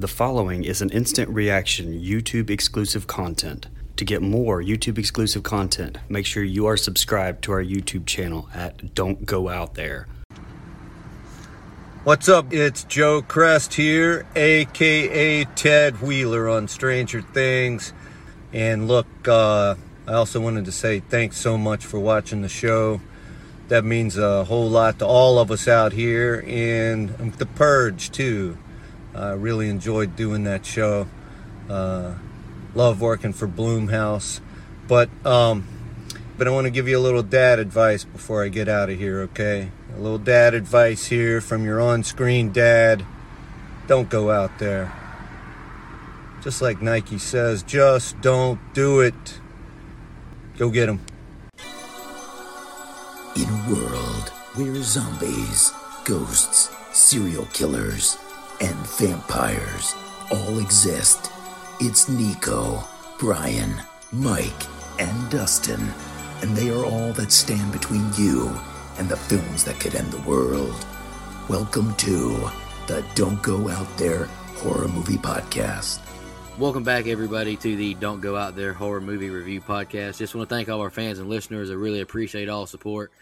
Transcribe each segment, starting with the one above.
The following is an instant reaction YouTube exclusive content. To get more YouTube exclusive content, make sure you are subscribed to our YouTube channel at Don't Go Out There. What's up? It's Joe Chrest here, aka Ted Wheeler on Stranger Things. And look, uh, I also wanted to say thanks so much for watching the show. That means a whole lot to all of us out here, and The Purge too. I really enjoyed doing that show. Uh, love working for Blumhouse, but um, but I want to give you a little dad advice before I get out of here. Okay, a little dad advice here from your on-screen dad. Don't go out there. Just like Nike says, just don't do it. Go get them. In a world where zombies, ghosts, serial killers, and vampires all exist, it's Nico, Brian, Mike, and Dustin, and they are all that stand between you and the films that could end the world. Welcome to the Don't Go Out There Horror Movie Podcast. Welcome back, everybody, to the Don't Go Out There Horror Movie Review Podcast. Just want to thank all our fans and listeners. I really appreciate all support.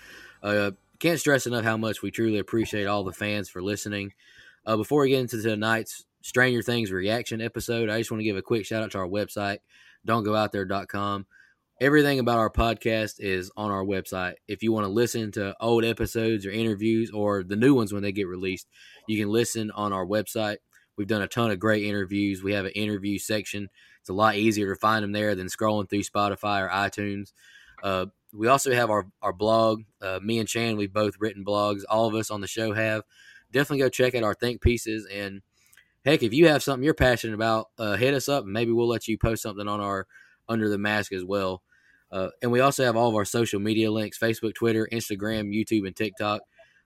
Uh, can't stress enough how much we truly appreciate all the fans for listening. Uh, before we get into tonight's Stranger Things reaction episode, I just want to give a quick shout out to our website, don'tgooutthere.com. Everything about our podcast is on our website. If you want to listen to old episodes or interviews or the new ones when they get released, you can listen on our website. We've done a ton of great interviews. We have an interview section. It's a lot easier to find them there than scrolling through Spotify or iTunes. Uh, we also have our, our blog. Uh, me and Shan, we've both written blogs. All of us on the show have. Definitely go check out our think pieces. And heck, if you have something you're passionate about, uh, hit us up and maybe we'll let you post something on our Under the Mask as well. Uh, and we also have all of our social media links Facebook, Twitter, Instagram, YouTube, and TikTok.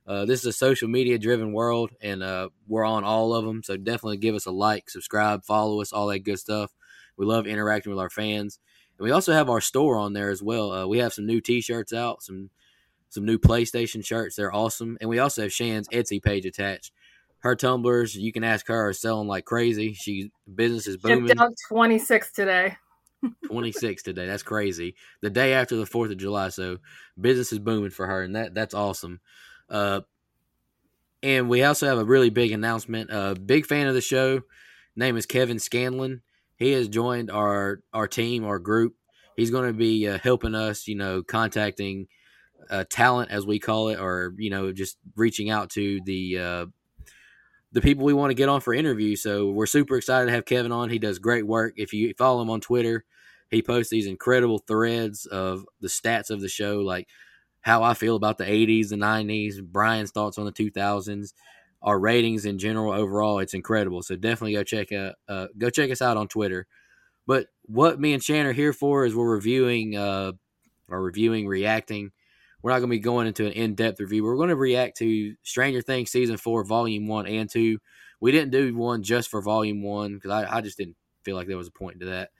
Uh, this is a social media driven world, and uh, we're on all of them. So definitely give us a like, subscribe, follow us, all that good stuff. We love interacting with our fans, and we also have our store on there as well. Uh, we have some new T-shirts out, some some new PlayStation shirts. They're awesome, and we also have Shan's Etsy page attached. Her tumblers, you can ask her, are selling like crazy. She business is booming. Shipped out 26 today. 26 today. That's crazy. The day after the 4th of July. So business is booming for her, and that that's awesome. Uh, and we also have a really big announcement. A uh, big fan of the show. Name is Kevin Scanlon. He has joined our our team, our group. He's going to be uh, helping us, you know, contacting uh, talent as we call it, or you know, just reaching out to the uh, the people we want to get on for interviews. So we're super excited to have Kevin on. He does great work. If you follow him on Twitter, he posts these incredible threads of the stats of the show, like how I feel about the 80s, the 90s, Brian's thoughts on the 2000s, our ratings in general overall. It's incredible. So definitely go check out, uh, go check us out on Twitter. But what me and Shan are here for is we're reviewing, uh, or reviewing, reacting. We're not going to be going into an in-depth review. We're going to react to Stranger Things season four, volume one and two. We didn't do one just for volume one because I, I just didn't feel like there was a point to that.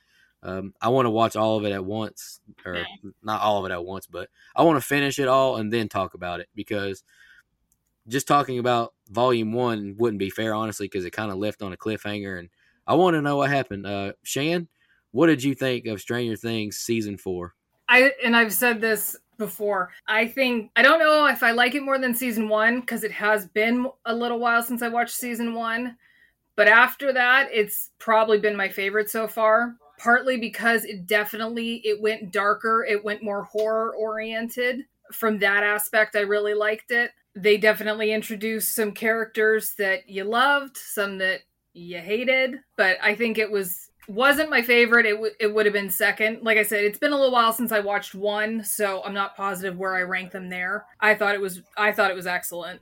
Um, I want to watch all of it at once, or not all of it at once, but I want to finish it all and then talk about it because just talking about volume one wouldn't be fair, honestly, because it kind of left on a cliffhanger. And I want to know what happened. Uh, Shan, what did you think of Stranger Things season four? I and I've said this before. I think I don't know if I like it more than season one because it has been a little while since I watched season one. But after that, it's probably been my favorite so far partly because it definitely it went darker it went more horror oriented from that aspect i really liked it they definitely introduced some characters that you loved some that you hated but i think it was wasn't my favorite it, w- it would have been second like i said it's been a little while since i watched one so i'm not positive where i rank them there i thought it was i thought it was excellent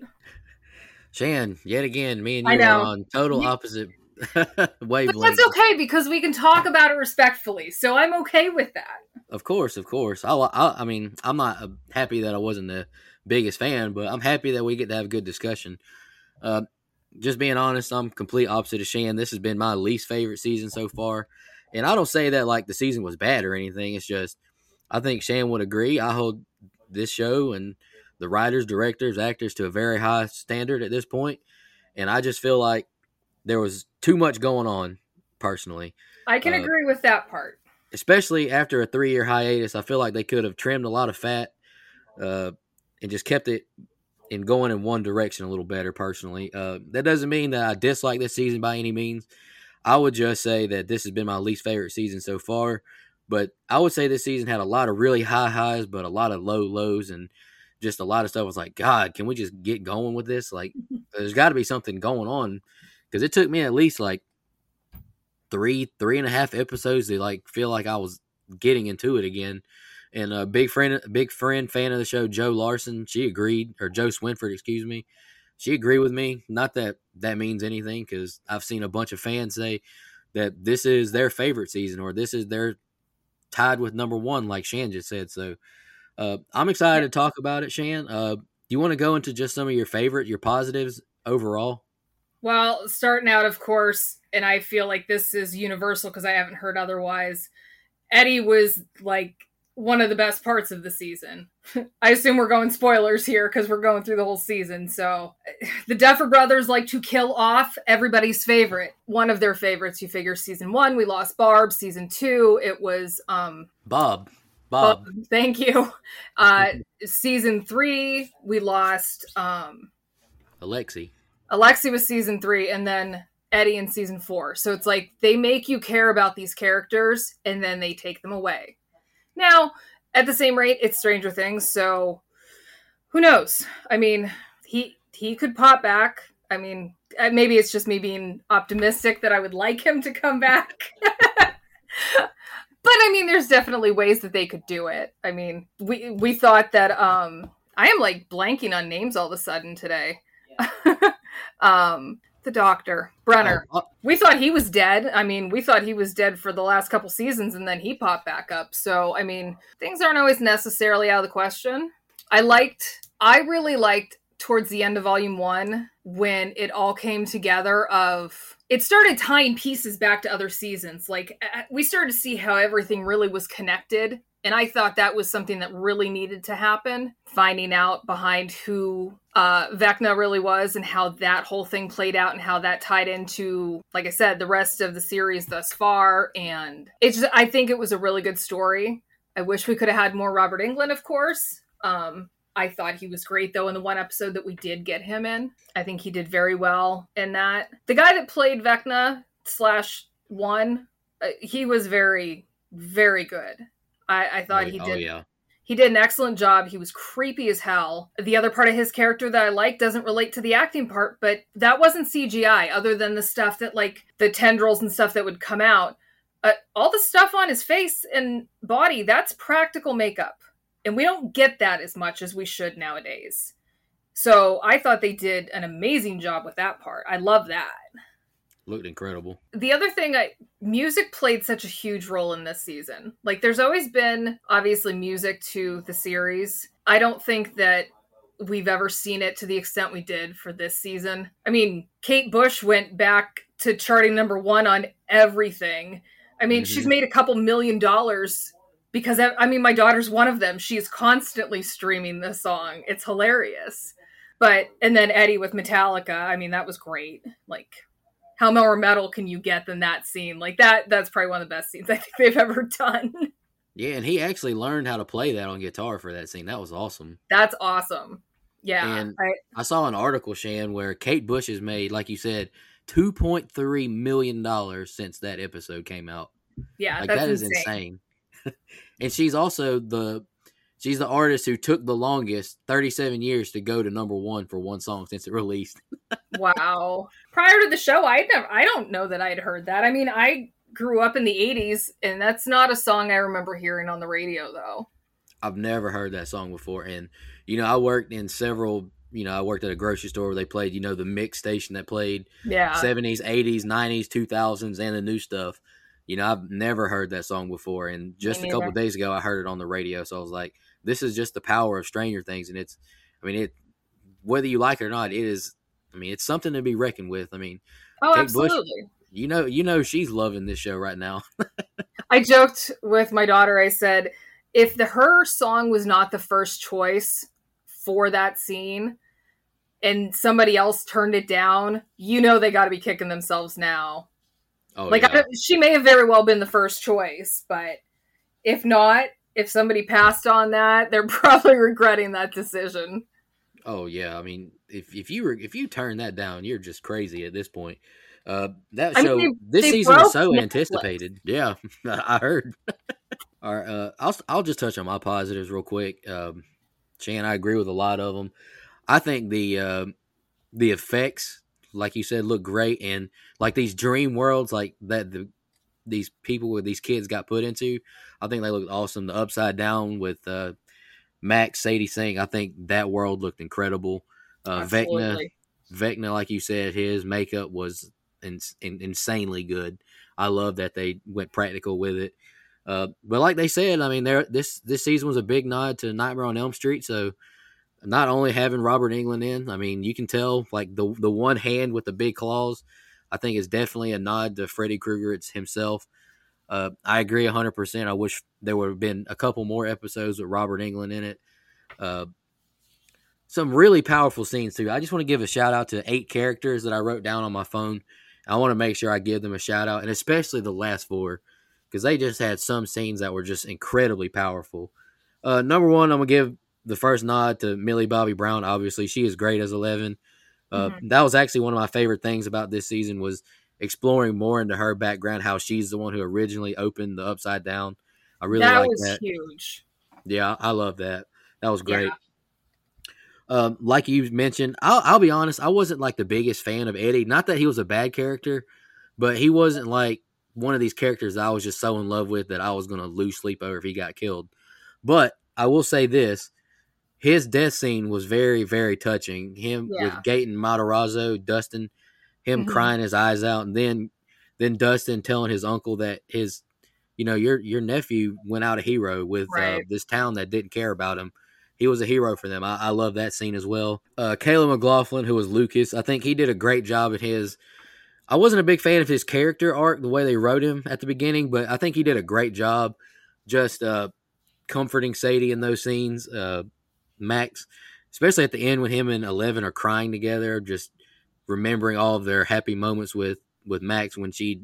Shan, yet again, me and you are on total opposite wavelength. But that's okay because we can talk about it respectfully. So I'm okay with that. Of course, of course. I, I, I mean, I'm not uh, happy that I wasn't the biggest fan, but I'm happy that we get to have a good discussion. Uh, just being honest, I'm complete opposite of Shan. This has been my least favorite season so far, and I don't say that like the season was bad or anything. It's just I think Shan would agree. I hold this show and the writers, directors, actors to a very high standard at this point, and I just feel like there was too much going on. Personally, I can Uh, agree with that part. especially after a three year hiatus, I feel like they could have trimmed a lot of fat uh, and just kept it in going in one direction a little better. Personally, uh, that doesn't mean that I dislike this season by any means. I would just say that this has been my least favorite season so far. But I would say this season had a lot of really high highs, but a lot of low lows, and just a lot of stuff. I was like, God, can we just get going with this? Like, there's got to be something going on because it took me at least like three, three and a half episodes to like feel like I was getting into it again. And a big friend, big friend, fan of the show, Joe Larson, she agreed, or Joe Swinford, excuse me, she agreed with me. Not that that means anything, because I've seen a bunch of fans say that this is their favorite season, or this is their tied with number one, like Shan just said. So uh, I'm excited to talk about it, Shan. Uh, do you want to go into just some of your favorite, your positives overall? Well, starting out, of course, and I feel like this is universal because I haven't heard otherwise. Eddie was like one of the best parts of the season. I assume we're going spoilers here because we're going through the whole season. So, the Duffer Brothers like to kill off everybody's favorite. One of their favorites. You figure season one, we lost Barb. Season two, it was um, Bob. Bob. Oh, thank you. Uh, season three, we lost um, Alexei. Alexei was season three, and then Eddie in season four. So it's like they make you care about these characters, and then they take them away. Now, at the same rate, it's Stranger Things, so who knows? I mean, he he could pop back. I mean, uh, maybe it's just me being optimistic that I would like him to come back. but I mean, there's definitely ways that they could do it. I mean, we we thought that um I am like blanking on names all of a sudden today. um the doctor, Brenner. Oh, uh, We thought he was dead. I mean, we thought he was dead for the last couple seasons and then he popped back up. So, I mean, things aren't always necessarily out of the question. I liked I really liked towards the end of volume 1 when it all came together of it started tying pieces back to other seasons. Like we started to see how everything really was connected and I thought that was something that really needed to happen. Finding out behind who uh, Vecna really was and how that whole thing played out and how that tied into, like I said, the rest of the series thus far. And it's just, I think it was a really good story. I wish we could have had more Robert Englund, of course. Um, I thought he was great though in the one episode that we did get him in. I think he did very well in that. The guy that played Vecna slash one, uh, he was very, very good. I, I thought oh, he oh, did yeah. he did an excellent job. He was creepy as hell. The other part of his character that I like doesn't relate to the acting part, but that wasn't CGI, other than the stuff that, like, the tendrils and stuff that would come out. Uh, all the stuff on his face and body, that's practical makeup. And we don't get that as much as we should nowadays. So I thought they did an amazing job with that part. I love that Looked incredible. the other thing I music played such a huge role in this season. Like there's always been obviously music to the series. I don't think that we've ever seen it to the extent we did for this season. I mean, Kate Bush went back to charting number 1 on everything. I mean, Mhm. she's made a couple million dollars because I mean, my daughter's one of them. She's constantly streaming this song. It's hilarious. But and then Eddie with Metallica, I mean, that was great. Like how more metal can you get than that scene? Like that that's probably one of the best scenes I think they've ever done. Yeah, and he actually learned how to play that on guitar for that scene. That was awesome. That's awesome. Yeah. And- I, I saw an article, Shan, where Kate Bush has made, like you said, two point three million dollars since that episode came out. yeah, Like that is insane. insane. and she's also the she's the artist who took the longest, thirty seven years to go to number one for one song since it released. wow. Prior to the show, I never I don't know that I'd heard that. I mean, I grew up in the 80s and that's not a song I remember hearing on the radio though. I've never heard that song before. And, you know, I worked in several, you know, I worked at a grocery store where they played, you know, the mix station that played Yeah. 70s, 80s, 90s, 2000s, and the new stuff. You know, I've never heard that song before. And just a couple days ago, I heard it on the radio. So I was like, this is just the power of Stranger Things. And it's, I mean, it, whether you like it or not, it is, I mean, it's something to be reckoned with. I mean, oh, Kate Bush- absolutely. you know, you know, she's loving this show right now. I joked with my daughter. I said, if the her song was not the first choice for that scene, and somebody else turned it down, you know they got to be kicking themselves now. Oh, like yeah. I, she may have very well been the first choice, but if not, if somebody passed on that, they're probably regretting that decision. Oh yeah, I mean, if if you were if you turn that down, you're just crazy at this point. Uh, that I mean, show they- this they season was so Netflix. anticipated. Yeah, I heard. All right, uh, I'll I'll just touch on my positives real quick. Um, Shan, I agree with a lot of them. I think the uh, the effects, like you said, look great, and like these dream worlds, like that the these people with these kids got put into, I think they looked awesome. The upside down with uh, Max Sadie Sink, I think that world looked incredible. Uh, Vecna. Vecna, like you said, his makeup was in, in, insanely good. I love that they went practical with it. Uh, but like they said, I mean, there this this season was a big nod to Nightmare on Elm Street. So not only having Robert Englund in, I mean, you can tell like the the one hand with the big claws. I think is definitely a nod to Freddy Krueger himself. Uh, I agree 100%. I wish there would have been a couple more episodes with Robert Englund in it. Uh, some really powerful scenes too. I just want to give a shout out to eight characters that I wrote down on my phone. I want to make sure I give them a shout out, and especially the last four because they just had some scenes that were just incredibly powerful. Uh, number one, I'm gonna give the first nod to Millie Bobby Brown. Obviously, she is great as Eleven. Uh, That was actually one of my favorite things about this season was exploring more into her background, how she's the one who originally opened the Upside Down. I really that like was that. huge. Yeah, I love that. That was Yeah. great. Um, like you mentioned, I'll, I'll be honest, I wasn't like the biggest fan of Eddie. Not that he was a bad character, but he wasn't like one of these characters I was just so in love with that I was going to lose sleep over if he got killed. But I will say this his death scene was very, very touching. Him Yeah. with Gaten Matarazzo, Dustin, him Mhm. crying his eyes out, and then then Dustin telling his uncle that his you know your your nephew went out a hero with uh, this town that didn't care about him. He was a hero for them. I, I love that scene as well. Uh, Caleb McLaughlin, who was Lucas, I think he did a great job at his. I wasn't a big fan of his character arc, the way they wrote him at the beginning, but I think he did a great job just uh, comforting Sadie in those scenes. Uh, Max, especially at the end when him and Eleven are crying together, just remembering all of their happy moments with with Max when she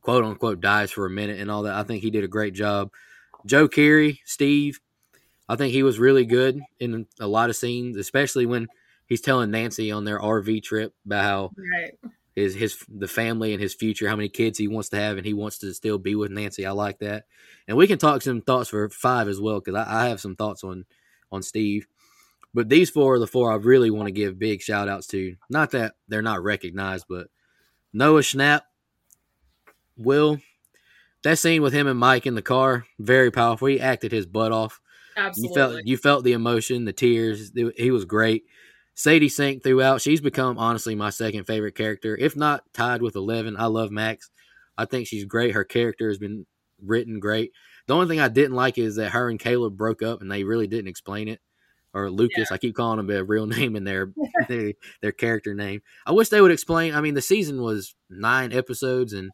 quote unquote dies for a minute and all that. I think he did a great job. Joe Keery, Steve, I think he was really good in a lot of scenes, especially when he's telling Nancy on their RV trip about how Right. his his the family and his future, how many kids he wants to have, and he wants to still be with Nancy. I like that, and we can talk some thoughts for five as well because I, I have some thoughts on on Steve. But these four are the four I really want to give big shout outs to. Not that they're not recognized, but Noah Schnapp, Will, that scene with him and Mike in the car, very powerful. He acted his butt off. Absolutely. You felt you felt the emotion, the tears. He was great. Sadie Sink throughout. She's become honestly my second favorite character, if not tied with Eleven. I love Max. I think she's great. Her character has been written great. The only thing I didn't like is that her and Caleb broke up, and they really didn't explain it. Or Lucas, I keep calling him their real name and their, their their character name. I wish they would explain. I mean, the season was nine episodes, and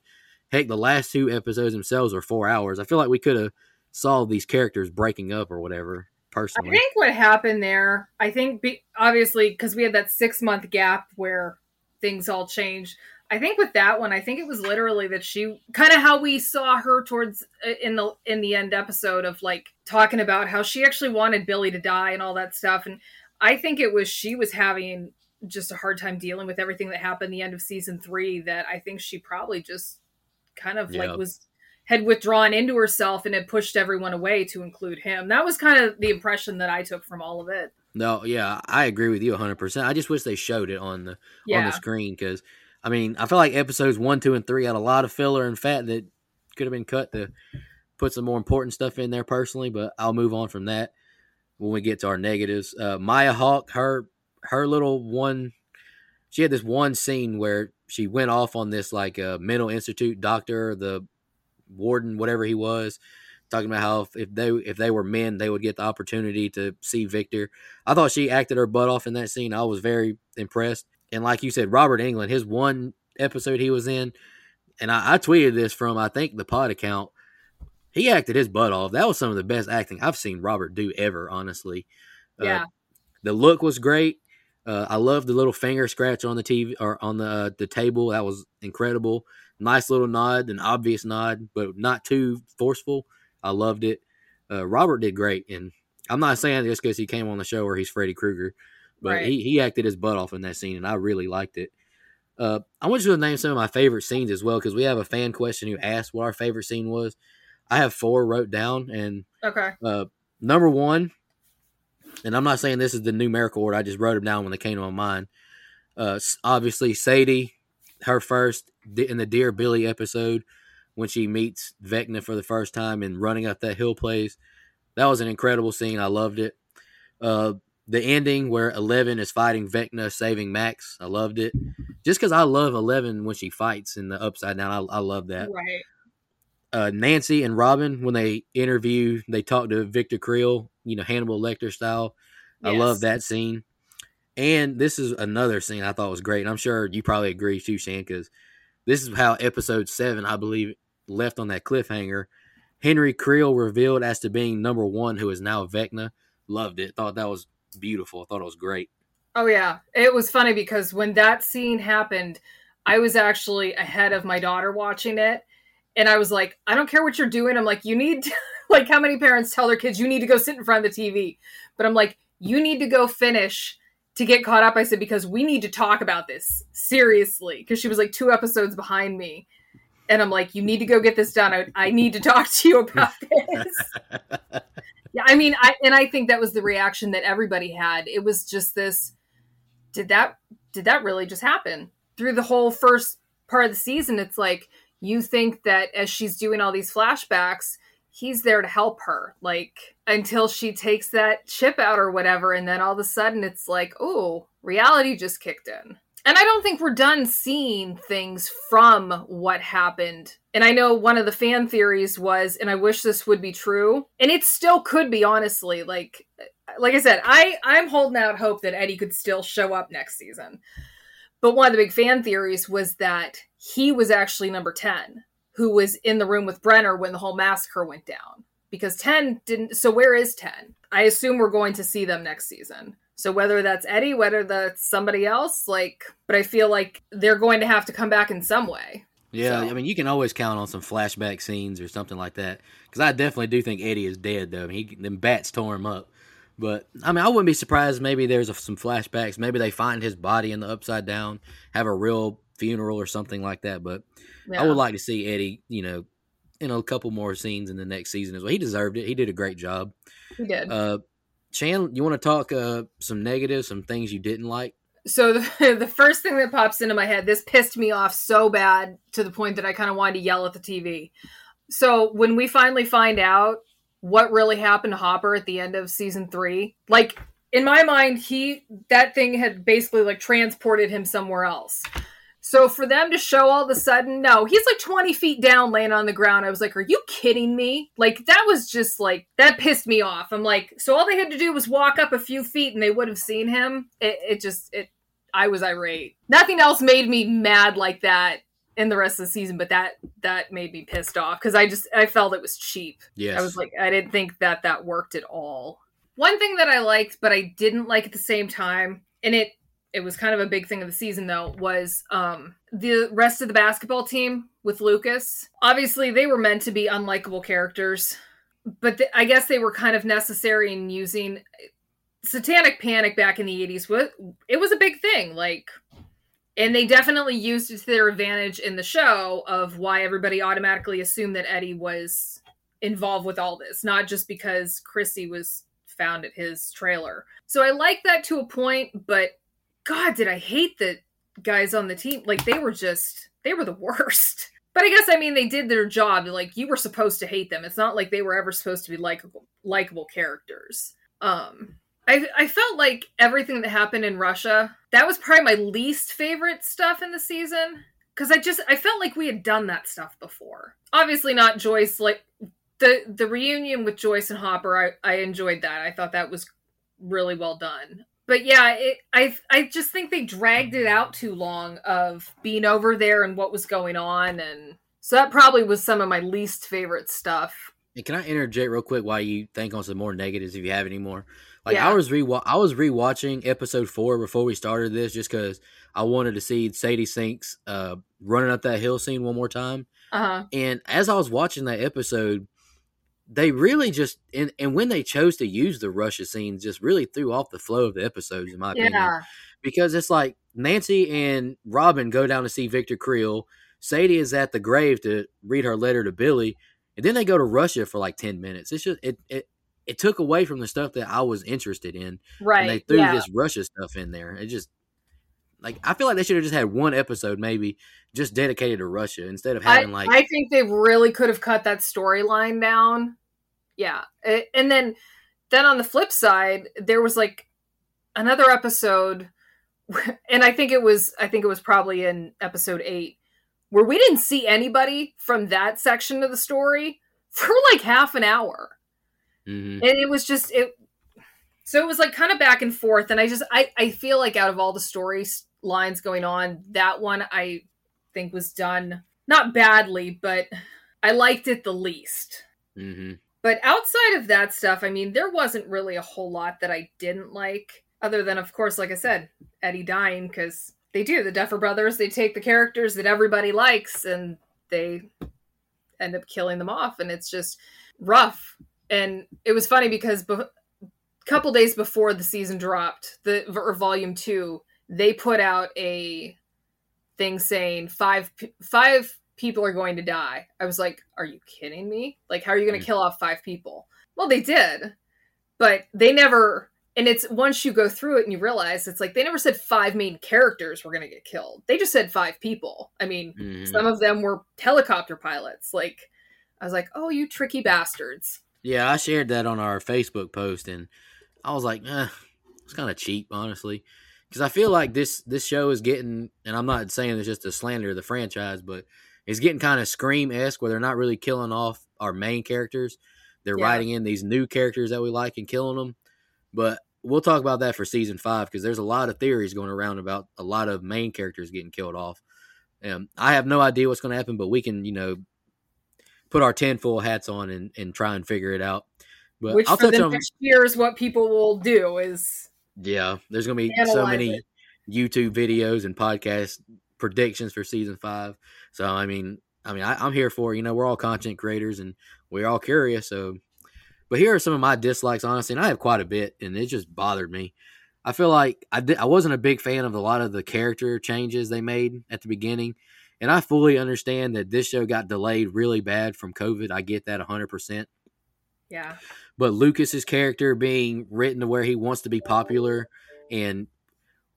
heck, the last two episodes themselves are four hours. I feel like we could have saw these characters breaking up or whatever. Personally, I think what happened there, I think be, obviously because we had that six month gap where things all changed. I think with that one, I think it was literally that she kind of how we saw her towards uh, in the in the end episode of like talking about how she actually wanted Billy to die and all that stuff. And I think it was she was having just a hard time dealing with everything that happened the end of season three. That I think she probably just kind of Yeah. like was had withdrawn into herself and had pushed everyone away to include him. That was kind of the impression that I took from all of it. no, yeah, I agree with you 100. percent I just wish they showed it on the on the screen because I mean I feel like episodes one, two, and three had a lot of filler and fat that could have been cut to put some more important stuff in there personally. But I'll move on from that when we get to our negatives. Uh, Maya Hawke, her her little one, she had this one scene where she went off on this like uh, mental institute doctor, the warden, whatever he was, talking about how if they if they were men, they would get the opportunity to see Victor. I thought she acted her butt off in that scene. I was very impressed. And like you said, Robert Englund, his one episode he was in, and I, I tweeted this from I think the pod account. He acted his butt off. That was some of the best acting I've seen Robert do ever. Honestly, Uh, Yeah. the look was great. Uh, I love the little finger scratch on the TV or on the uh, the table. That was incredible. Nice little nod, an obvious nod, but not too forceful. I loved it. Uh, Robert did great, and I'm not saying just because he came on the show or he's Freddy Krueger, but Right. he, he acted his butt off in that scene, and I really liked it. Uh, I want you to name some of my favorite scenes as well because we have a fan question who asked what our favorite scene was. I have four wrote down, and Okay. uh, number one, and I'm not saying this is the numerical order. I just wrote them down when they came to my mind. Uh, obviously, Sadie, her first in the Dear Billy episode when she meets Vecna for the first time and running up that hill plays. That was an incredible scene. I loved it. Uh, the ending where Eleven is fighting Vecna, saving Max. I loved it. Just because I love Eleven when she fights in the Upside Down, I, I love that Right. uh, Nancy and Robin when they interview, they talk to Victor Creel, you know, Hannibal Lecter style. I love that scene. And this is another scene I thought was great. And I'm sure you probably agree too, Shan, because this is how episode seven, I believe, left on that cliffhanger. Henry Creel revealed as to being number one, who is now Vecna. Loved it. Thought that was beautiful. I thought it was great. Oh yeah, it was funny because when that scene happened, I was actually ahead of my daughter watching it, and I was like, I don't care what you're doing. I'm like, you need to, like how many parents tell their kids you need to go sit in front of the TV, but I'm like, you need to go finish to get caught up. I said because we need to talk about this seriously because she was like two episodes behind me. And I'm like, you need to go get this done. I, I need to talk to you about this. Yeah, I mean, I and I think that was the reaction that everybody had. It was just this did that did that really just happen? Through the whole first part of the season, it's like you think that as she's doing all these flashbacks, he's there to help her, like until she takes that chip out or whatever, and then all of a sudden it's like, oh, reality just kicked in. And I don't think we're done seeing things from what happened. And I know one of the fan theories was, and I wish this would be true, and it still could be, honestly. Like, like I said, I I'm holding out hope that Eddie could still show up next season. But one of the big fan theories was that he was actually number ten, who was in the room with Brenner when the whole massacre went down. Because ten didn't. So where is ten? I assume we're going to see them next season. So whether that's Eddie, whether that's somebody else, like, but I feel like they're going to have to come back in some way. Yeah, So- I mean, you can always count on some flashback scenes or something like that. Because I definitely do think Eddie is dead, though. I mean, he, them bats tore him up. But I mean, I wouldn't be surprised. Maybe there's a, some flashbacks. Maybe they find his body in the upside down, have a real funeral or something like that. But I would like to see Eddie, you know, in a couple more scenes in the next season as well. He deserved it. He did a great job. He did. Uh, Shan, you want to talk uh, some negatives, some things you didn't like? so the, the first thing that pops into my head this pissed me off so bad to the point that i kind of wanted to yell at the tv so when we finally find out what really happened to hopper at the end of season three like in my mind he that thing had basically like transported him somewhere else so for them to show all of a sudden no he's like 20 feet down laying on the ground. I was like are you kidding me? Like that was just like that pissed me off. I'm like so all they had to do was walk up a few feet and they would have seen him. It, it just it i was irate. Nothing else made me mad like that in the rest of the season but that that made me pissed off because i just i felt it was cheap. Yes. I was like, I didn't think that that worked at all. One thing that I liked, but I didn't like at the same time, and it it was kind of a big thing of the season though, was um the rest of the basketball team with Lucas. Obviously, they were meant to be unlikable characters, but th- I guess they were kind of necessary in using Satanic Panic back in the 80s. Was it was a big thing, like and they definitely used it to their advantage in the show of why everybody automatically assumed that Eddie was involved with all this, not just because Chrissy was found at his trailer. So I like that to a point, but God, did I hate the guys on the team? Like they were just they were the worst. But I guess I mean they did their job. Like you were supposed to hate them. It's not like they were ever supposed to be likable likable characters. Um I I felt like everything that happened in Russia, that was probably my least favorite stuff in the season cuz I just I felt like we had done that stuff before. Obviously not Joyce like the the reunion with Joyce and Hopper, I, I enjoyed that. I thought that was really well done. But yeah, it, I I just think they dragged it out too long of being over there and what was going on, and so that probably was some of my least favorite stuff. And can I interject real quick while you think on some more negatives if you have any more? Like Yeah. I was re I was rewatching episode four before we started this, just because I wanted to see Sadie Sinks uh, running up that hill scene one more time. Uh huh. And as I was watching that episode, they really just and, and when they chose to use the Russia scenes, just really threw off the flow of the episodes, in my opinion. Yeah. Because it's like Nancy and Robin go down to see Victor Creel. Sadie is at the grave to read her letter to Billy, and then they go to Russia for like ten minutes. It's just it it, it took away from the stuff that I was interested in, Right. and they threw yeah. this Russia stuff in there. It just like I feel like they should have just had one episode maybe just dedicated to Russia instead of I, having like I think they really could have cut that storyline down. Yeah. And then then on the flip side, there was like another episode and I think it was I think it was probably in episode 8 where we didn't see anybody from that section of the story for like half an hour. mhm. And it was just it so it was like kind of back and forth and I just I I feel like out of all the story lines going on, that one I think was done not badly, but I liked it the least. hmm But outside of that stuff, I mean, there wasn't really a whole lot that I didn't like, other than, of course, like I said, Eddie dying, because they do. The Duffer Brothers, they take the characters that everybody likes and they end up killing them off, and it's just rough. And it was funny because be- a couple days before the season dropped, the or volume two, they put out a thing saying five five people are going to die. I was like, are you kidding me? Like, how are you going to Mm. kill off five people? Well, they did, but they never. And it's once you go through it and you realize it's like they never said five main characters were going to get killed. They just said five people. I mean, Mhm. some of them were helicopter pilots. Like, I was like, oh, you tricky bastards. Yeah, I shared that on our Facebook post, and I was like, eh, it's kind of cheap, honestly, because I feel like this this show is getting, and I'm not saying it's just a slander of the franchise, but it's getting kind of scream esque, where they're not really killing off our main characters. They're Yeah. writing in these new characters that we like and killing them. But we'll talk about that for season five because there's a lot of theories going around about a lot of main characters getting killed off. Um, I have no idea what's going to happen, but we can, you know, put our tinfoil hats on and, and try and figure it out. But Which I'll for touch the on next year is what people will do is yeah. There's gonna be so many it. YouTube videos and podcast predictions for season five. So I mean, I mean, I, I'm here for it. you know we're all content creators and we're all curious. So, but here are some of my dislikes, honestly, and I have quite a bit, and it just bothered me. I feel like I did, I wasn't a big fan of a lot of the character changes they made at the beginning, and I fully understand that this show got delayed really bad from COVID. I get that 100. percent yeah. but Lucas's character being written to where he wants to be popular and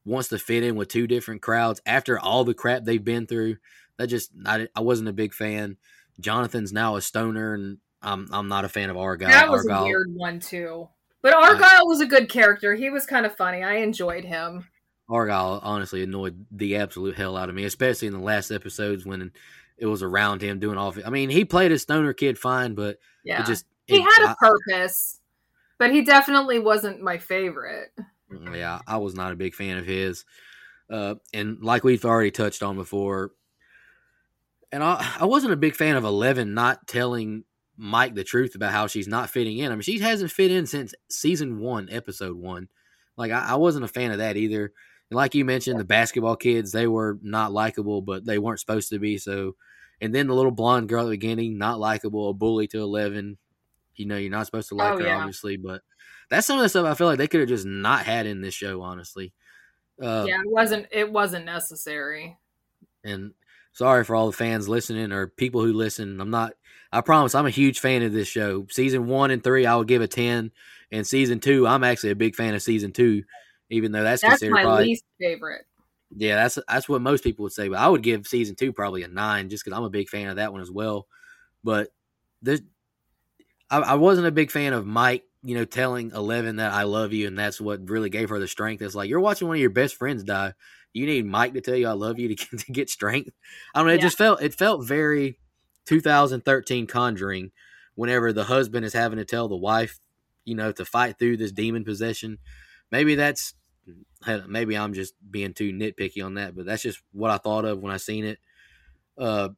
wants to fit in with two different crowds after all the crap they've been through. That just I, I wasn't a big fan. Jonathan's now a stoner, and I'm I'm not a fan of Argyle. That was Argyle, a weird one too. But Argyle was a good character. He was kind of funny. I enjoyed him. Argyle honestly annoyed the absolute hell out of me, especially in the last episodes when it was around him doing all. Of it. I mean, he played a stoner kid fine, but Yeah. it just he it- had a I- purpose, but he definitely wasn't my favorite. Mm, Yeah, I was not a big fan of his. Uh, and like we've already touched on before, and I, I wasn't a big fan of Eleven not telling Mike the truth about how she's not fitting in. I mean, she hasn't fit in since season one, episode one. Like, I, I wasn't a fan of that either. And like you mentioned, the basketball kids, they were not likable, but they weren't supposed to be. So, and then the little blonde girl at the beginning, not likable, a bully to 11. You know, you're not supposed to like Oh, her, yeah. obviously, but that's some of the stuff I feel like they could have just not had in this show, honestly. Uh, yeah, it wasn't. It wasn't necessary. and sorry for all the fans listening or people who listen. I'm not. I promise I'm a huge fan of this show. Season one and three, I would give a ten, and season two, I'm actually a big fan of season two, even though that's, That's considered my probably least favorite. yeah, that's that's what most people would say. But I would give season two probably a nine, just because I'm a big fan of that one as well. But there's, I, I wasn't a big fan of Mike, you know, telling Eleven that I love you, and that's what really gave her the strength. It's like you're watching one of your best friends die. You need Mike to tell you I love you to get, to get strength. I don't know. It Yeah. just felt it felt very 2013 Conjuring, whenever the husband is having to tell the wife, you know, to fight through this demon possession. Maybe that's maybe I'm just being too nitpicky on that, but that's just what I thought of when I seen it. Uh,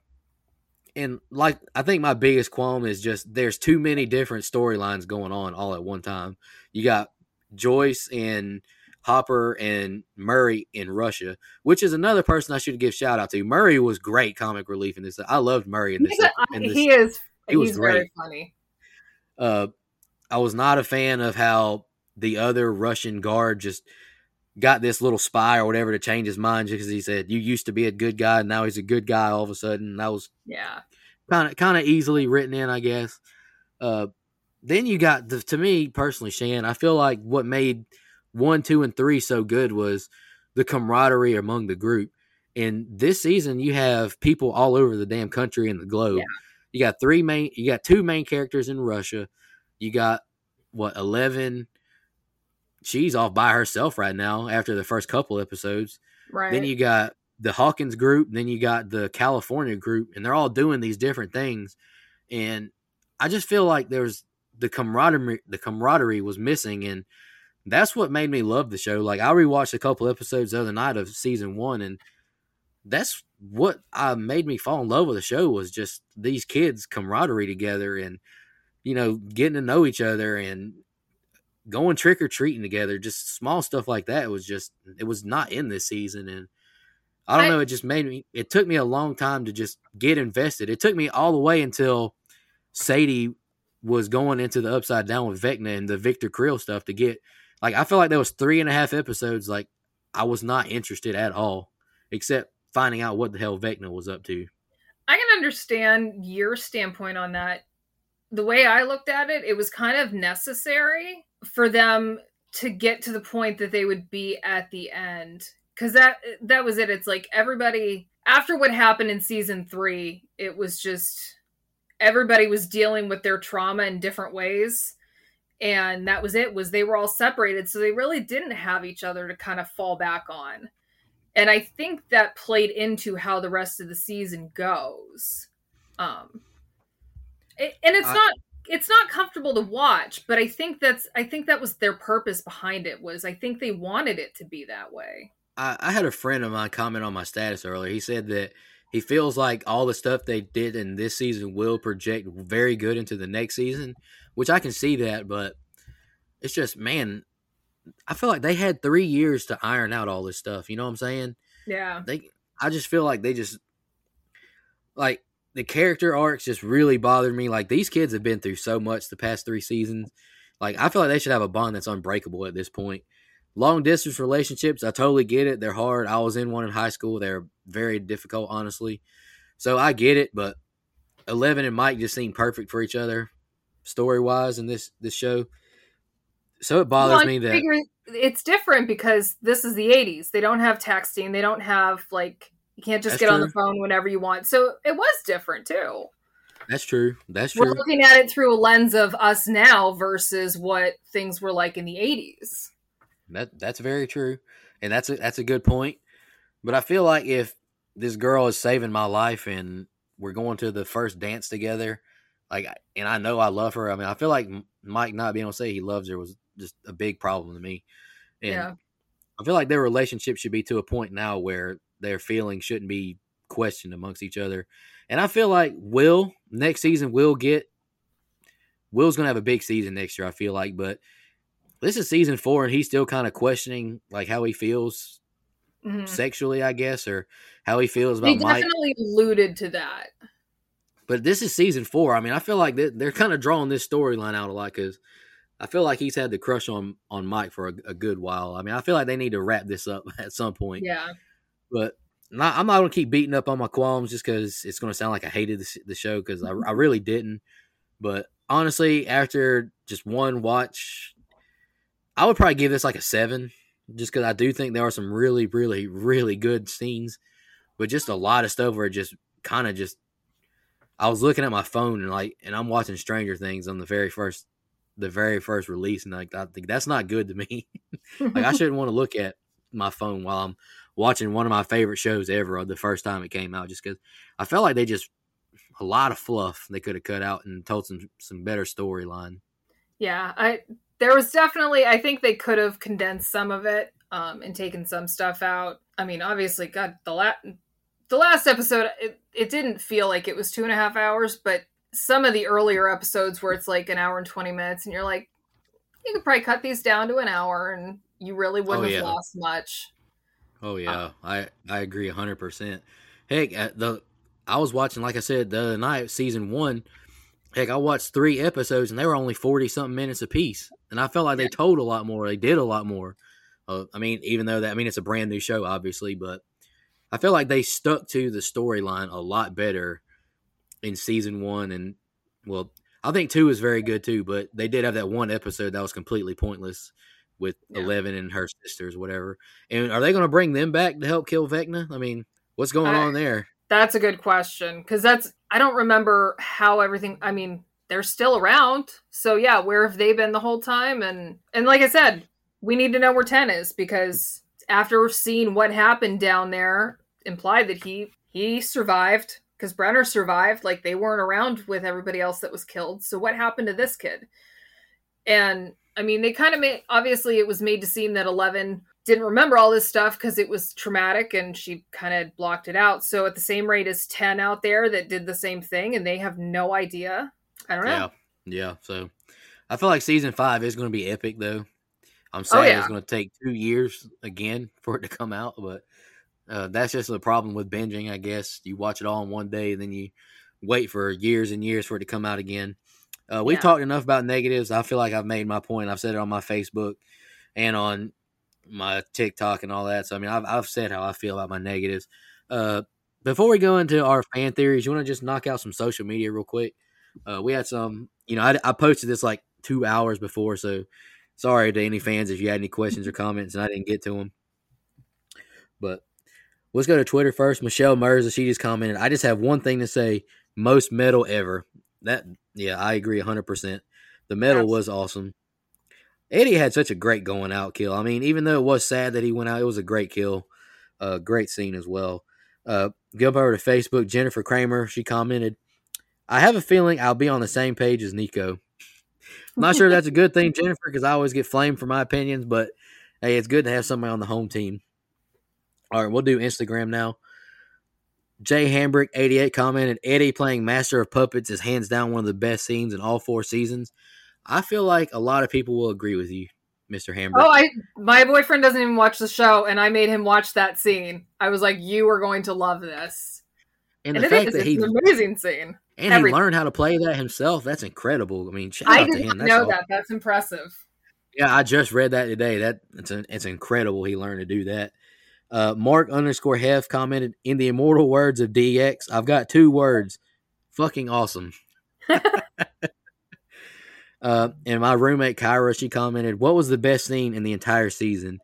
and like I think my biggest qualm is just there's too many different storylines going on all at one time. You got Joyce and Hopper and Murray in Russia, which is another person I should give shout out to. Murray was great comic relief in this. I loved Murray in this. In this he is. he was great. funny. uh, I was not a fan of how the other Russian guard just got this little spy or whatever to change his mind just because he said you used to be a good guy and now he's a good guy all of a sudden. That was Yeah. kind of kind of easily written in, I guess. Uh, then you got the to me personally, Shan. I feel like what made one, two, and three so good was the camaraderie among the group. And this season, you have people all over the damn country and the globe. Yeah. You got three main, you got two main characters in Russia. You got what eleven. She's off by herself right now after the first couple episodes. Right. Then you got the Hawkins group, then you got the California group, and they're all doing these different things. And I just feel like there's the camaraderie the camaraderie was missing and that's what made me love the show. Like I rewatched a couple episodes the other night of season one and that's what I made me fall in love with the show was just these kids camaraderie together and you know getting to know each other and going trick or treating together just small stuff like that was just it was not in this season and I don't I- know it just made me it took me a long time to just get invested it took me all the way until Sadie was going into the upside down with Vecna and the Victor Creel stuff to get like I feel like there was three and a half episodes like I was not interested at all except finding out what the hell Vecna was up to. I can understand your standpoint on that. The way I looked at it, it was kind of necessary for them to get to the point that they would be at the end cuz that that was it. It's like everybody after what happened in season 3, it was just everybody was dealing with their trauma in different ways and that was it was they were all separated so they really didn't have each other to kind of fall back on and I think that played into how the rest of the season goes. Um, it, and it's I- not it's not comfortable to watch, but I think that's I think that was their purpose behind it was I think they wanted it to be that way. I, I had a friend of mine comment on my status earlier. He said that he feels like all the stuff they did in this season will project very good into the next season, which I can see that, but it's just man, I feel like they had three years to iron out all this stuff. You know what I'm saying? Yeah. They, I just feel like they just like the character arcs just really bothered me. Like these kids have been through so much the past three seasons. Like I feel like they should have a bond that's unbreakable at this point. Long distance relationships, I totally get it. They're hard. I was in one in high school. They're very difficult, honestly. So I get it, but Eleven and Mike just seem perfect for each other, story wise, in this this show. So it bothers Well, me that it's different because this is the 80s. They don't have texting. They don't have like you can't just That's get on the phone whenever you want. So it was different too. that's true. That's true. We're looking at it through a lens of us now versus what things were like in the 80s. That that's very true, and that's a that's a good point. But I feel like if this girl is saving my life and we're going to the first dance together, like, and I know I love her. I mean, I feel like Mike not being able to say he loves her was just a big problem to me. And Yeah. I feel like their relationship should be to a point now where their feelings shouldn't be questioned amongst each other. And I feel like Will next season will get Will's gonna have a big season next year. I feel like, but this is season four, and he's still kind of questioning like how he feels Mhm. sexually, I guess, or how he feels about Mike. definitely alluded to that. But this is season four. I mean, I feel like they- they're kind of drawing this storyline out a lot because I feel like he's had the crush on on Mike for a, a good while. I mean, I feel like they need to wrap this up at some point. Yeah. But not, I'm not going to keep beating up on my qualms just because it's going to sound like I hated the, the show because I, mm-hmm. I really didn't. But honestly, after just one watch, I would probably give this like a seven just because I do think there are some really, really, really good scenes, but just a lot of stuff where it just kind of just. I was looking at my phone and like, and I'm watching Stranger Things on the very first, the very first release, and like I think that's not good to me. like I shouldn't want to look at my phone while I'm watching one of my favorite shows ever the first time it came out just because I felt like they just a lot of fluff they could have cut out and told some some better storyline. Yeah, I there was definitely I think they could have condensed some of it um and taken some stuff out. I mean, obviously, God, the last the last episode it, it didn't feel like it was two and a half hours, but some of the earlier episodes where it's like an hour and twenty minutes, and you're like, you could probably cut these down to an hour, and you really wouldn't Oh, have lost much. Oh yeah, I I agree hundred percent. Heck, at the I was watching, like I said the other night, season one. Heck, I watched three episodes and they were only forty something minutes apiece, and I felt like they told a lot more. They did a lot more. Uh, I mean, even though that I mean it's a brand new show, obviously, but I feel like they stuck to the storyline a lot better in season one. And well, I think two is very good too, but they did have that one episode that was completely pointless with Yeah. Eleven and her sisters, whatever. And are they going to bring them back to help kill Vecna? I mean, what's going I- on there? That's a good question because that's I don't remember how everything. I mean, they're still around, so yeah, where have they been the whole time? And and like I said, we need to know where Ten is because after seeing what happened down there, implied that he he survived because Brenner survived. Like they weren't around with everybody else that was killed. So what happened to this kid? And I mean, they kind of made obviously it was made to seem that Eleven didn't remember all this stuff because it was traumatic and she kind of blocked it out. So at the same rate as 10 out there that did the same thing and they have no idea. I don't know. Yeah, yeah. So I feel like season five is going to be epic, though. I'm sad Oh, yeah. it's going to take two years again for it to come out, but uh, that's just the problem with binging. I guess you watch it all in one day, and then you wait for years and years for it to come out again. Uh, we've Yeah. talked enough about negatives. I feel like I've made my point. I've said it on my Facebook and on my TikTok and all that. So I mean, I've I've said how I feel about my negatives. Uh, before we go into our fan theories, you want to just knock out some social media real quick? Uh, we had some, you know, I, I posted this like two hours before, so sorry to any fans if you had any questions or comments and I didn't get to them. But let's go to Twitter first. Michelle Merza, she just commented, I just have one thing to say most metal ever. That, yeah, I agree 100%. The metal was awesome. Eddie had such a great going out kill. I mean, even though it was sad that he went out, it was a great kill. Uh, great scene as well. Uh, jump over to Facebook. Jennifer Kramer, she commented, I have a feeling I'll be on the same page as Nico. I'm not sure if that's a good thing, Jennifer, because I always get flamed for my opinions, but hey, it's good to have somebody on the home team. All right, we'll do Instagram now. Jay Hambrick, 88, commented Eddie playing Master of Puppets is hands down one of the best scenes in all four seasons. I feel like a lot of people will agree with you, Mr. Hambrick. Oh, I my boyfriend doesn't even watch the show and I made him watch that scene. I was like, "You are going to love this." and And, the fact is. that he an amazing scene. and he learned how to play that himself, that's incredible. I mean, I didn't know all- that. That's impressive. Yeah, I just read that today. That it's an, it's incredible. He learned to do that. Uh, Mark underscore Hef commented in the immortal words of DX. I've got two words: fucking awesome. uh, and my roommate Kyra, she commented, "What was the best scene in the entire season?"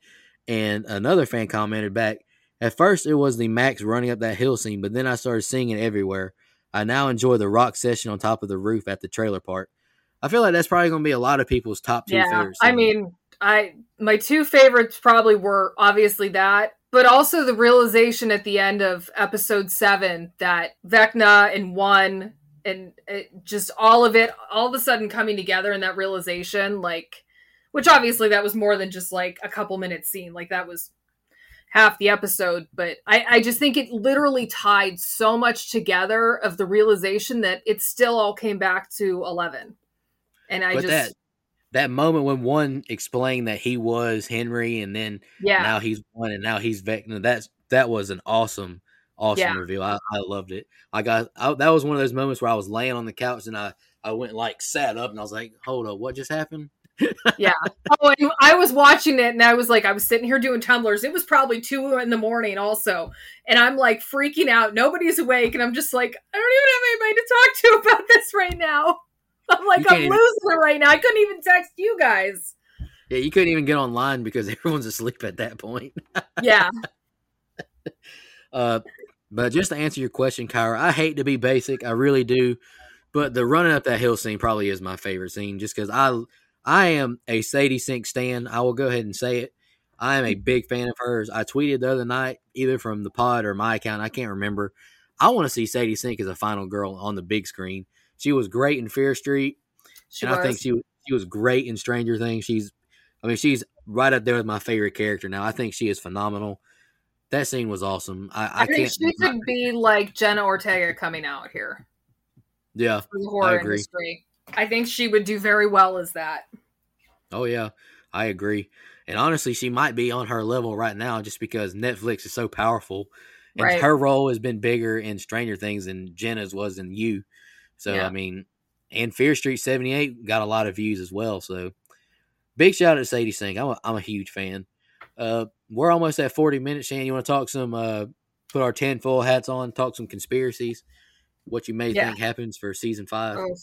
And another fan commented back, "At first, it was the Max running up that hill scene, but then I started seeing it everywhere. I now enjoy the rock session on top of the roof at the trailer park." I feel like that's probably going to be a lot of people's top two Yeah. I mean, I my two favorites probably were obviously that, but also the realization at the end of episode seven that Vecna and one and it, just all of it, all of a sudden coming together, and that realization, like, which obviously that was more than just like a couple minutes scene, like that was half the episode, but I, I just think it literally tied so much together of the realization that it still all came back to eleven. And I but just that that moment when one explained that he was Henry and then yeah. now he's one and now he's Vecna, that's that was an awesome, awesome Yeah. reveal. I, I loved it. I got I, that was one of those moments where I was laying on the couch and I I went like sat up and I was like, hold up, what just happened? Yeah. Oh, and I was watching it and I was like, I was sitting here doing tumblers. It was probably two in the morning also. And I'm like freaking out. Nobody's awake. And I'm just like, I don't even have anybody to talk to about this right now. I'm like, I'm even- losing it right now. I couldn't even text you guys. Yeah, you couldn't even get online because everyone's asleep at that point. Yeah. Uh, but just to answer your question, Kyra, I hate to be basic, I really do. But the running up that hill scene probably is my favorite scene, just because I I am a Sadie Sink stan. I will go ahead and say it. I am a big fan of hers. I tweeted the other night, either from the pod or my account, I can't remember. I want to see Sadie Sink as a final girl on the big screen. She was great in Fear Street, She and was. I think she was she was great in Stranger Things. She's, I mean, she's right up there with my favorite character now. I think she is phenomenal. That scene was awesome. I, I, I, think can't. she could be like Jenna Ortega coming out here yeah, horror agree. industry. I think she would do very well as that. Oh yeah, I agree. And honestly, she might be on her level right now just because Netflix is so powerful. And Right. her role has been bigger in Stranger Things than Jenna's was in You. So Yeah. I mean, and Fear Street seventy eight got a lot of views as well. So big shout out to Sadie Sink. I'm a, I'm a huge fan. Uh, we're almost at forty minutes. Shan, you want to talk some? Uh, put our tinfoil hats on. Talk some conspiracies. What you may Yeah. think happens for season five. Oh,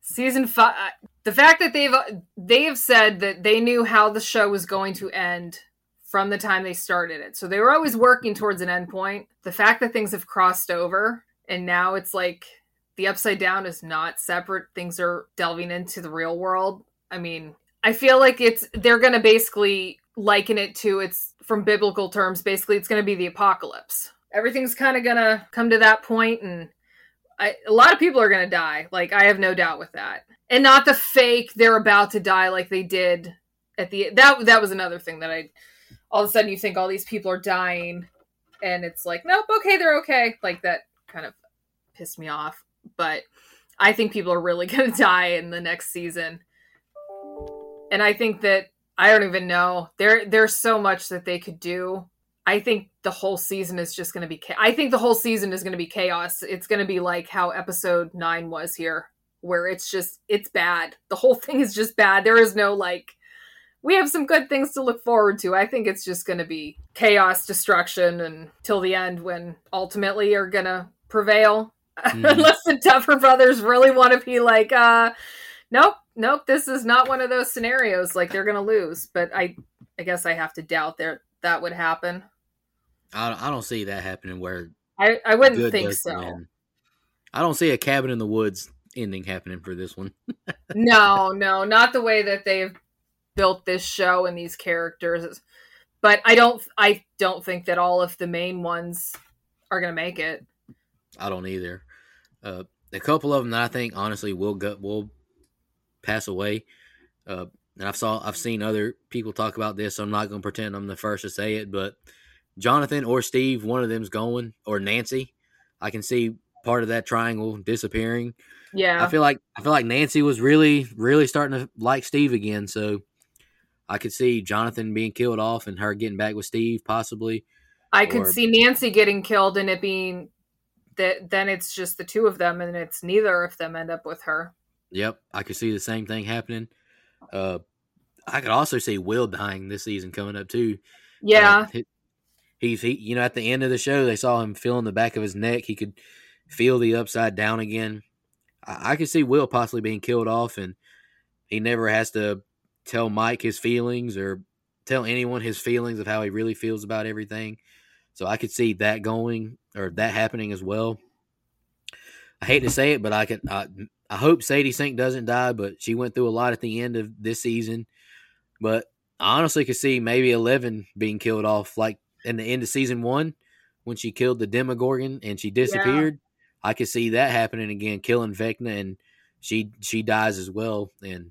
season five. The fact that they've they have said that they knew how the show was going to end from the time they started it, so they were always working towards an end point. The fact that things have crossed over and now it's like the upside down is not separate; things are delving into the real world. I mean, I feel like it's they're going to basically liken it to it's from biblical terms. Basically, it's going to be the apocalypse. Everything's kind of going to come to that point and I, a lot of people are going to die. Like I have no doubt with that, and not the fake they're about to die like they did at the that that was another thing that I all of a sudden you think all these people are dying, and it's like nope, okay, they're okay. Like that kind of pissed me off. But I think people are really going to die in the next season, and I think that I don't even know there there's so much that they could do. I think the whole season is just going to be. I think the whole season is going to be chaos. It's going to be like how episode nine was here, where it's just it's bad. The whole thing is just bad. There is no like. We have some good things to look forward to. I think it's just going to be chaos, destruction, and till the end when ultimately are going to prevail. Mhm. Unless the Duffer Brothers really want to be like, uh, nope, nope, this is not one of those scenarios. Like they're going to lose. But I, I guess I have to doubt there that would happen. I, I don't see that happening where I, I wouldn't think so. win. I don't see a cabin in the woods ending happening for this one. no, no, not the way that they've built this show and these characters. But I don't, I don't think that all of the main ones are going to make it. I don't either. Uh, a couple of them that I think honestly will go will pass away. Uh, and I've saw I've seen other people talk about this, so I'm not going to pretend I'm the first to say it. But Jonathan or Steve, one of them's going, or Nancy. I can see part of that triangle disappearing. Yeah, I feel like I feel like Nancy was really really starting to like Steve again, so I could see Jonathan being killed off and her getting back with Steve possibly. I could or- see Nancy getting killed and it being that. Then it's just the two of them, and it's neither of them end up with her. Yep, I could see the same thing happening. Uh, I could also see Will dying this season coming up too. Yeah, Uh, he- he's he, you know, at the end of the show, they saw him feeling the back of his neck. He could feel the upside down again. I, I could see Will possibly being killed off, and he never has to tell Mike his feelings or tell anyone his feelings of how he really feels about everything. So I could see that going or that happening as well. I hate to say it, but I could. I, I hope Sadie Sink doesn't die, but she went through a lot at the end of this season. But I honestly could see maybe Eleven being killed off, like in the end of season one when she killed the Demogorgon and she disappeared. I could see that happening again, killing Vecna, and she she dies as well, and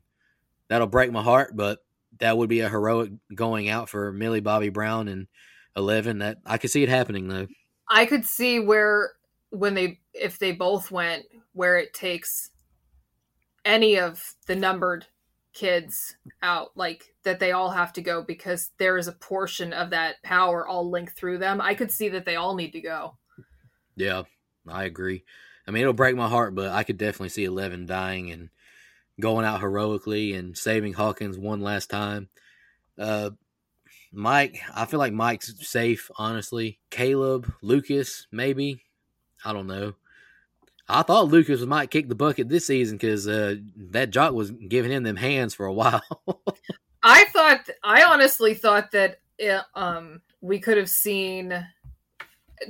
that'll break my heart. But that would be a heroic going out for Millie Bobby Brown and Eleven. That I could see it happening though. I could see where when they if they both went where it takes any of the numbered kids out like that they all have to go because there is a portion of that power all linked through them i could see that they all need to go Yeah, I agree. I mean, it'll break my heart, but I could definitely see Eleven dying and going out heroically and saving Hawkins one last time. Uh, Mike, I feel like Mike's safe, honestly. Caleb, Lucas, maybe. I don't know. I thought Lucas might kick the bucket this season because uh, that jock was giving him them hands for a while. i thought i honestly thought that uh, um we could have seen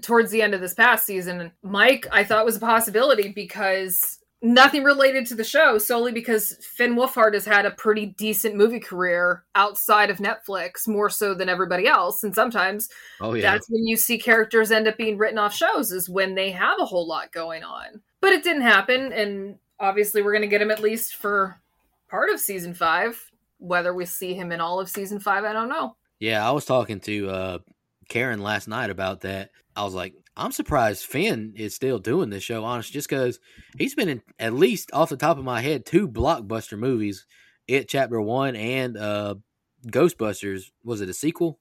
towards the end of this past season mike i thought was a possibility because nothing related to the show solely because finn wolfhard has had a pretty decent movie career outside of netflix more so than everybody else. And sometimes oh yeah, that's when you see characters end up being written off shows is when they have a whole lot going on. But it didn't happen and obviously we're going to get him at least for part of season five. Whether we see him in all of season five i don't know. Yeah, I was talking to uh, Karen last night about that. I was like, I'm surprised Finn is still doing this show, honest, just because he's been in at least off the top of my head two blockbuster movies It Chapter One and uh, Ghostbusters. Was it a sequel?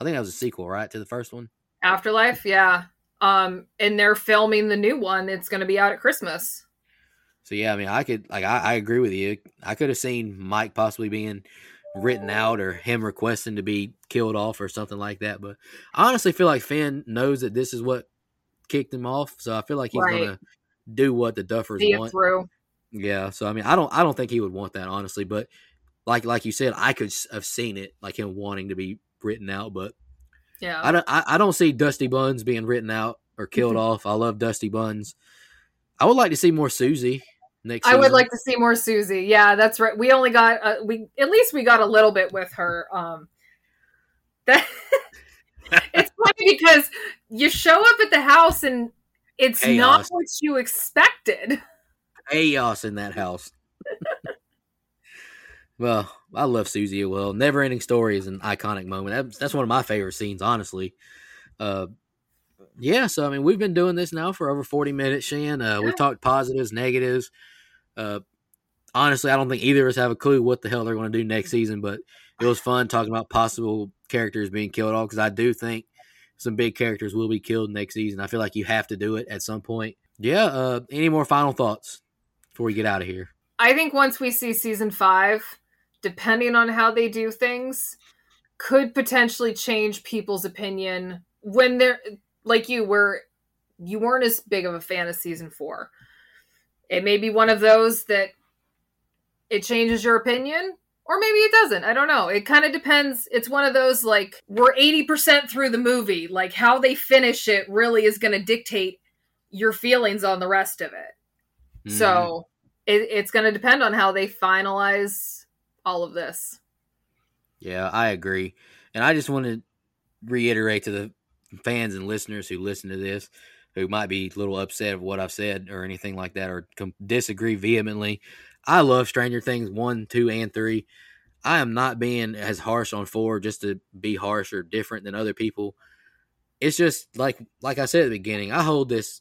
I think that was a sequel, right, to the first one. Afterlife, yeah. Um, and they're filming the new one. It's going to be out at Christmas. So yeah, I mean, I could like I, I agree with you. I could have seen Mike possibly being written out or him requesting to be killed off or something like that. But I honestly feel like Finn knows that this is what kicked him off, so I feel like he's Right. gonna do what the Duffers See want. through. Yeah, so I mean, I don't I don't think he would want that honestly, but like like you said, I could have seen it like him wanting to be written out, but Yeah. I don't I, I don't see Dusty Buns being written out or killed off. I love Dusty Buns. I would like to see more Susie next. I would like to see more Susie. Yeah, that's right. We only got uh, we at least we got a little bit with her. Um, that funny because you show up at the house and it's not what you expected. chaos in that house. well, I love Susie well. Never ending story is an iconic moment. That's, that's one of my favorite scenes, honestly. Uh, yeah, so I mean, we've been doing this now for over forty minutes, Shan. Uh, Yeah. We've talked positives, negatives. Uh, honestly, I don't think either of us have a clue what the hell they're going to do next season, but it was fun talking about possible characters being killed off because I do think some big characters will be killed next season. I feel like you have to do it at some point. Yeah. Uh, any more final thoughts before we get out of here? I think once we see season five, depending on how they do things, could potentially change people's opinion when they're like you were you weren't as big of a fan of season four. It may be one of those that it changes your opinion, or maybe it doesn't. I don't know. It kind of depends. It's one of those like we're 80% through the movie. Like how they finish it really is going to dictate your feelings on the rest of it. Mm-hmm. So it, it's going to depend on how they finalize all of this. Yeah, I agree. And I just want to reiterate to the fans and listeners who listen to this who might be a little upset of what I've said or anything like that or com- disagree vehemently. I love Stranger Things 1, 2, and 3. I am not being as harsh on 4 just to be harsh or different than other people. It's just like like I said at the beginning, I hold this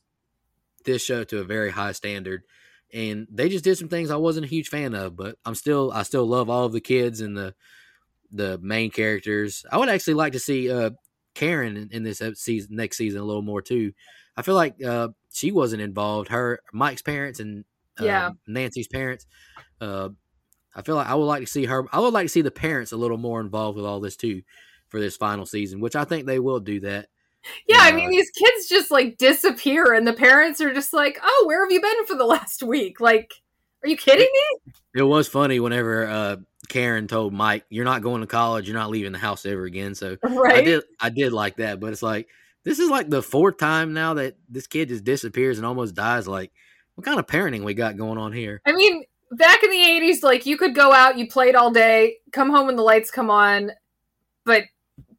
this show to a very high standard and they just did some things I wasn't a huge fan of, but I'm still I still love all of the kids and the the main characters. I would actually like to see uh Karen in, in this season next season a little more too. I feel like uh she wasn't involved. Her Mike's parents and uh, Yeah. Nancy's parents. Uh, I feel like I would like to see her. I would like to see the parents a little more involved with all this too for this final season, which I think they will do that. Yeah, I Uh, mean, these kids just like disappear, and the parents are just like, "Oh, where have you been for the last week? Like, are you kidding me?" It was funny whenever uh, Karen told Mike, "You're not going to college. You're not leaving the house ever again." So Right? I did I did like that, but it's like this is like the fourth time now that this kid just disappears and almost dies. Like, what kind of parenting we got going on here? I mean, back in the '80s, like you could go out, you played all day, come home when the lights come on, but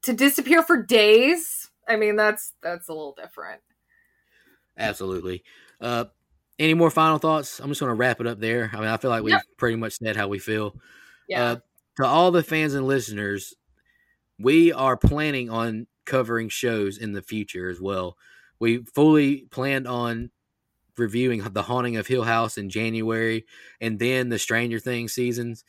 to disappear for days, I mean, that's that's a little different. Absolutely. Uh, any more final thoughts? I'm just going to wrap it up there. I mean, I feel like we've Yep. pretty much said how we feel. Yeah, Uh, to all the fans and listeners, we are planning on covering shows in the future as well. We fully planned on reviewing The Haunting of Hill House in January and then the Stranger Things seasons.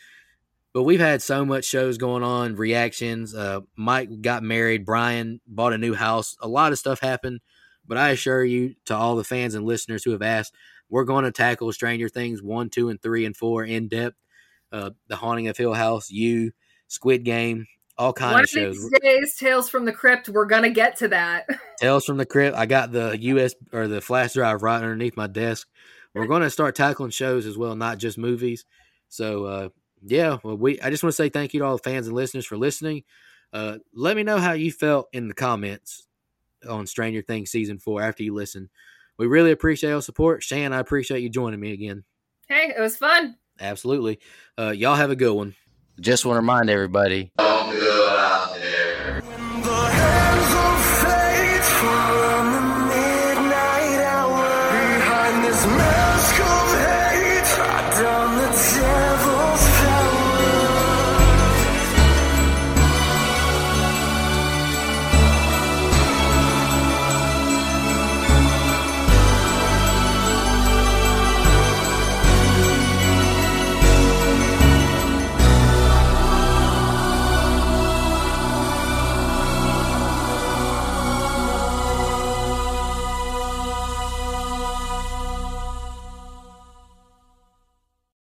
But we've had so much shows going on, reactions. Uh, Mike got married, Brian bought a new house. A lot of stuff happened. But I assure you, to all the fans and listeners who have asked, we're going to tackle Stranger Things 1, 2, and 3, and 4 in depth uh, The Haunting of Hill House, You, Squid Game, all kind one of of shows. these days, Tales from the Crypt. We're gonna get to that. Tales from the Crypt. I got the US or the flash drive right underneath my desk. We're going to start tackling shows as well, not just movies. So uh, yeah, well, we I just want to say thank you to all the fans and listeners for listening. Uh, let me know how you felt in the comments on Stranger Things season four after you listen. We really appreciate your support, Shan. I appreciate you joining me again. hey, it was fun. Absolutely. Uh, y'all have a good one. Just want to remind everybody